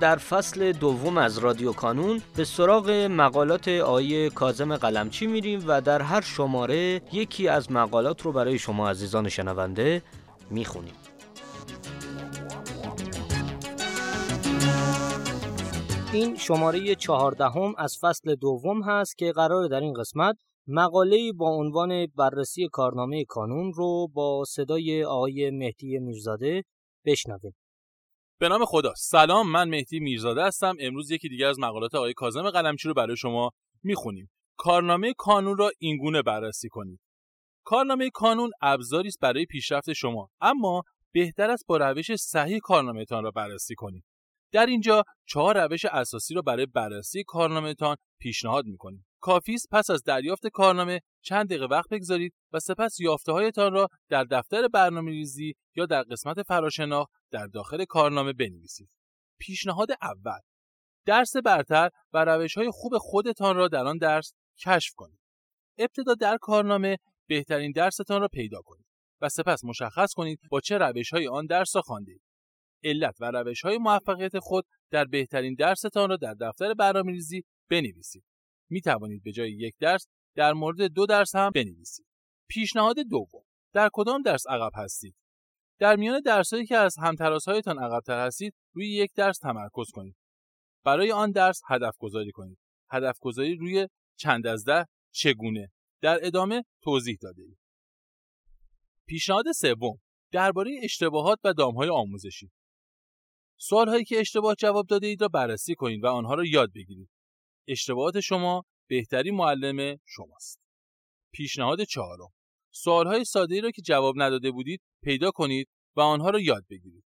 در فصل دوم از رادیو کانون به سراغ مقالات آیه کازم قلمچی میریم و در هر شماره یکی از مقالات رو برای شما عزیزان شنونده می‌خونیم این شماره چهاردهم از فصل دوم هست که قرار در این قسمت مقاله با عنوان بررسی کارنامه کانون رو با صدای آقای مهدی میرزاده بشنویم. به نام خدا. سلام من مهدی میرزاده هستم. امروز یکی دیگر از مقالات آقای کاظم قلمچی رو برای شما می‌خونیم. کارنامه کانون را اینگونه بررسی کنید کارنامه کانون ابزاری است برای پیشرفت شما اما بهتر است با روش صحیح کارنامهتان را بررسی کنید در اینجا چهار روش اساسی را برای بررسی کارنامهتان پیشنهاد می‌کنیم. کافی است پس از دریافت کارنامه چند دقیقه وقت بگذارید و سپس یافته هایتان را در دفتر برنامه ریزی یا در قسمت فراشناخت در داخل کارنامه بنویسید. پیشنهاد اول درس برتر و روش های خوب خودتان را در آن درس کشف کنید. ابتدا در کارنامه بهترین درستان را پیدا کنید و سپس مشخص کنید با چه روش های آن درس را خواندید. علت و روش های موفقیت خود در بهترین درستان را در دفتر برنامه‌ریزی بنویسید. می توانید به جای یک درس در مورد دو درس هم بنویسید. پیشنهاد دوم در کدام درس عقب هستید؟ در میان درسهایی که از همتراسهایتان عقبتر هستید روی یک درس تمرکز کنید. برای آن درس هدف گذاری کنید. هدف گذاری روی چند از ده چگونه در ادامه توضیح داده اید. پیشنهاد سوم درباره اشتباهات و دامهای آموزشی سوالهایی که اشتباه جواب داده اید را بررسی کنید و آنها را یاد بگیرید. اشتباهات شما بهترین معلم شماست. پیشنهاد چهارم سوالهای ساده ای را که جواب نداده بودید پیدا کنید و آنها را یاد بگیرید.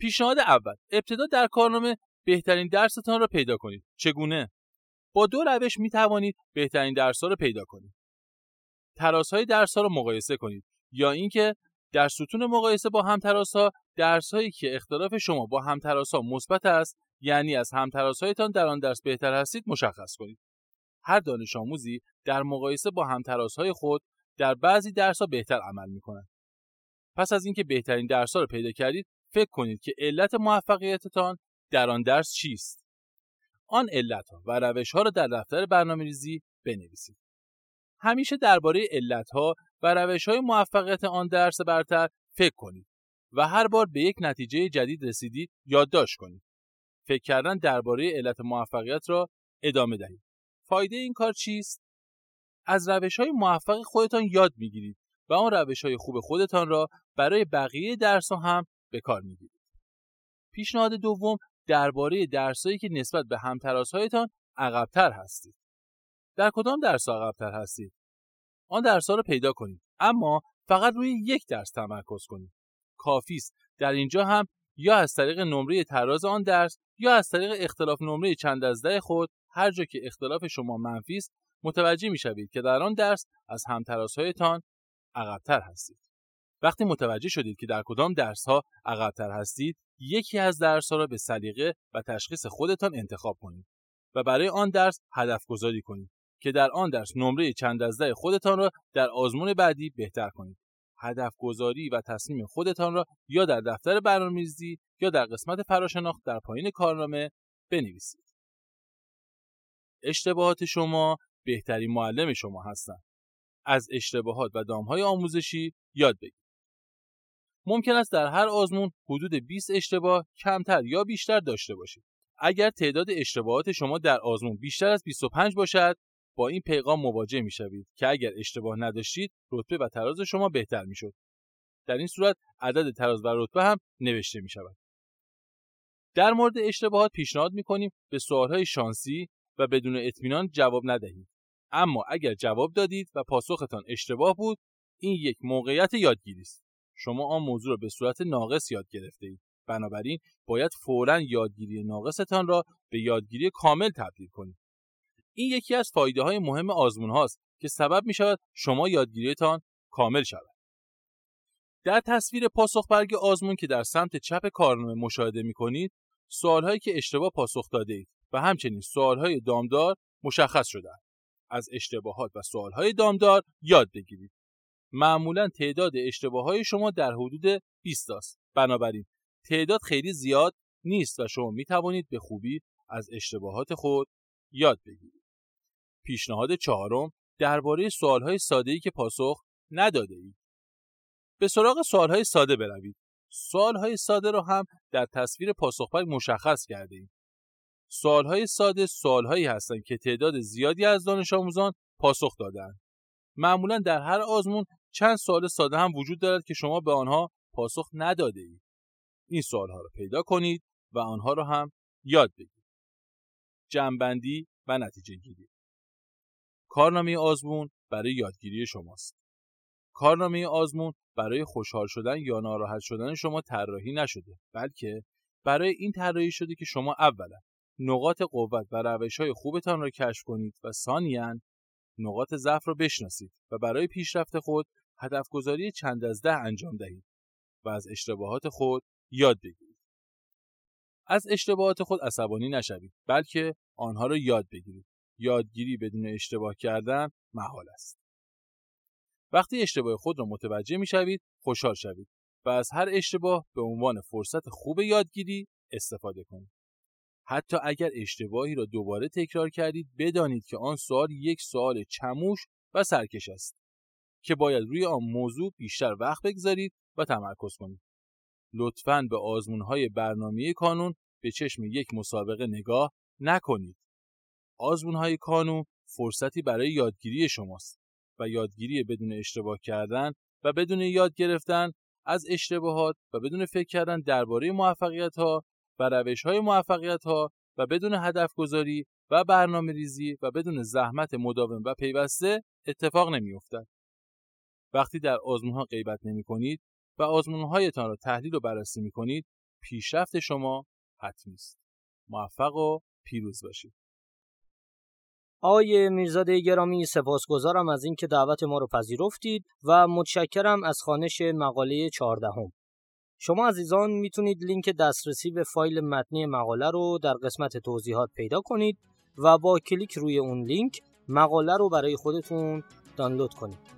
پیشنهاد اول ابتدا در کارنامه بهترین درستان را پیدا کنید. چگونه؟ با دو روش می توانید بهترین درس را پیدا کنید. تراس های درس ها را مقایسه کنید یا اینکه در ستون مقایسه با همتراس ها درس هایی که اختلاف شما با همتراس ها مثبت است یعنی از همتراس هایتان در آن درس بهتر هستید مشخص کنید. هر دانش آموزی در مقایسه با همتراس های خود در بعضی درس ها بهتر عمل می کنند. پس از اینکه بهترین درس ها رو پیدا کردید فکر کنید که علت موفقیتتان در آن درس چیست. آن علت ها و روش ها را در دفتر برنامه ریزی بنویسید. همیشه درباره علت ها و روش های موفقیت آن درس برتر فکر کنید و هر بار به یک نتیجه جدید رسیدید یادداشت کنید. فکر کردن درباره علت موفقیت را ادامه دهید. فایده این کار چیست؟ از روش های موفق خودتان یاد می‌گیرید و آن روش های خوب خودتان را برای بقیه درس هم به کار می‌گیرید. پیشنهاد دوم درباره درسایی که نسبت به همتراسهایتان عقبتر هستید. در کدام درس عقبتر هستید؟ آن درس ها را پیدا کنید اما فقط روی یک درس تمرکز کنید. کافی است در اینجا هم یا از طریق نمره تراز آن درس یا از طریق اختلاف نمره چند از ده خود هر جا که اختلاف شما منفی است متوجه می‌شوید که در آن درس از همتراسهایتان عقبتر هستید. وقتی متوجه شدید که در کدام درس ها عقبتر هستید، یکی از درس ها را به سلیقه و تشخیص خودتان انتخاب کنید و برای آن درس هدف گذاری کنید که در آن درس نمره چند از ده خودتان را در آزمون بعدی بهتر کنید. هدف گذاری و تصمیم خودتان را یا در دفتر برنامه‌ریزی یا در قسمت فراشناخت در پایین کارنامه بنویسید. اشتباهات شما بهترین معلم شما هستند. از اشتباهات و دامهای آموزشی یاد بگیرید. ممکن است در هر آزمون حدود 20 اشتباه کمتر یا بیشتر داشته باشید. اگر تعداد اشتباهات شما در آزمون بیشتر از 25 باشد، با این پیغام مواجه می شوید که اگر اشتباه نداشتید، رتبه و تراز شما بهتر می شد. در این صورت عدد تراز و رتبه هم نوشته می شود. در مورد اشتباهات پیشنهاد می کنیم به سوالهای شانسی و بدون اطمینان جواب ندهید. اما اگر جواب دادید و پاسختان اشتباه بود این یک موقعیت یادگیری است شما آن موضوع را به صورت ناقص یاد گرفته اید بنابراین باید فورا یادگیری ناقصتان را به یادگیری کامل تبدیل کنید این یکی از فایده های مهم آزمون هاست که سبب می شود شما یادگیریتان کامل شود. در تصویر پاسخ برگ آزمون که در سمت چپ کارنامه مشاهده می کنید سوال که اشتباه پاسخ داده اید و همچنین سوال های دامدار مشخص شدند از اشتباهات و سوال های دامدار یاد بگیرید. معمولا تعداد اشتباه های شما در حدود 20 است بنابراین تعداد خیلی زیاد نیست و شما می توانید به خوبی از اشتباهات خود یاد بگیرید. پیشنهاد چهارم درباره سوالهای ساده‌ای که پاسخ نداده اید. به سراغ سوالهای ساده بروید. سوالهای ساده را هم در تصویر پاسخبر مشخص کرده ایم. سوالهای ساده سوالهایی هستند که تعداد زیادی از دانش آموزان پاسخ دادند. معمولا در هر آزمون چند سوال ساده هم وجود دارد که شما به آنها پاسخ نداده اید. این سوالها را پیدا کنید و آنها را هم یاد بگیرید. جمعبندی و نتیجه گیری کارنامه آزمون برای یادگیری شماست. کارنامه آزمون برای خوشحال شدن یا ناراحت شدن شما طراحی نشده بلکه برای این طراحی شده که شما اولا نقاط قوت و روش های خوبتان را کشف کنید و ثانیا نقاط ضعف را بشناسید و برای پیشرفت خود هدف گذاری چند از ده انجام دهید و از اشتباهات خود یاد بگیرید. از اشتباهات خود عصبانی نشوید بلکه آنها را یاد بگیرید یادگیری بدون اشتباه کردن محال است. وقتی اشتباه خود را متوجه می شوید، خوشحال شوید و از هر اشتباه به عنوان فرصت خوب یادگیری استفاده کنید. حتی اگر اشتباهی را دوباره تکرار کردید بدانید که آن سوال یک سوال چموش و سرکش است که باید روی آن موضوع بیشتر وقت بگذارید و تمرکز کنید. لطفاً به آزمونهای برنامه کانون به چشم یک مسابقه نگاه نکنید. آزمون های کانون فرصتی برای یادگیری شماست و یادگیری بدون اشتباه کردن و بدون یاد گرفتن از اشتباهات و بدون فکر کردن درباره موفقیت ها و روش های موفقیت ها و بدون هدف گذاری و برنامه ریزی و بدون زحمت مداوم و پیوسته اتفاق نمیافتد. وقتی در آزمون ها غیبت نمی کنید و آزمون هایتان را تحلیل و بررسی می کنید پیشرفت شما حتمی است. موفق و پیروز باشید. آقای میرزاده گرامی سپاسگزارم از اینکه دعوت ما رو پذیرفتید و متشکرم از خانش مقاله چهاردهم. شما عزیزان می‌تونید لینک دسترسی به فایل متنی مقاله رو در قسمت توضیحات پیدا کنید و با کلیک روی اون لینک مقاله رو برای خودتون دانلود کنید.